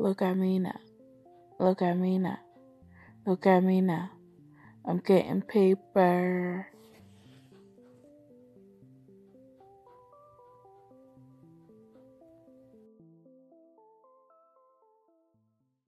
Look at me now. Look at me now. Look at me now. I'm getting paper.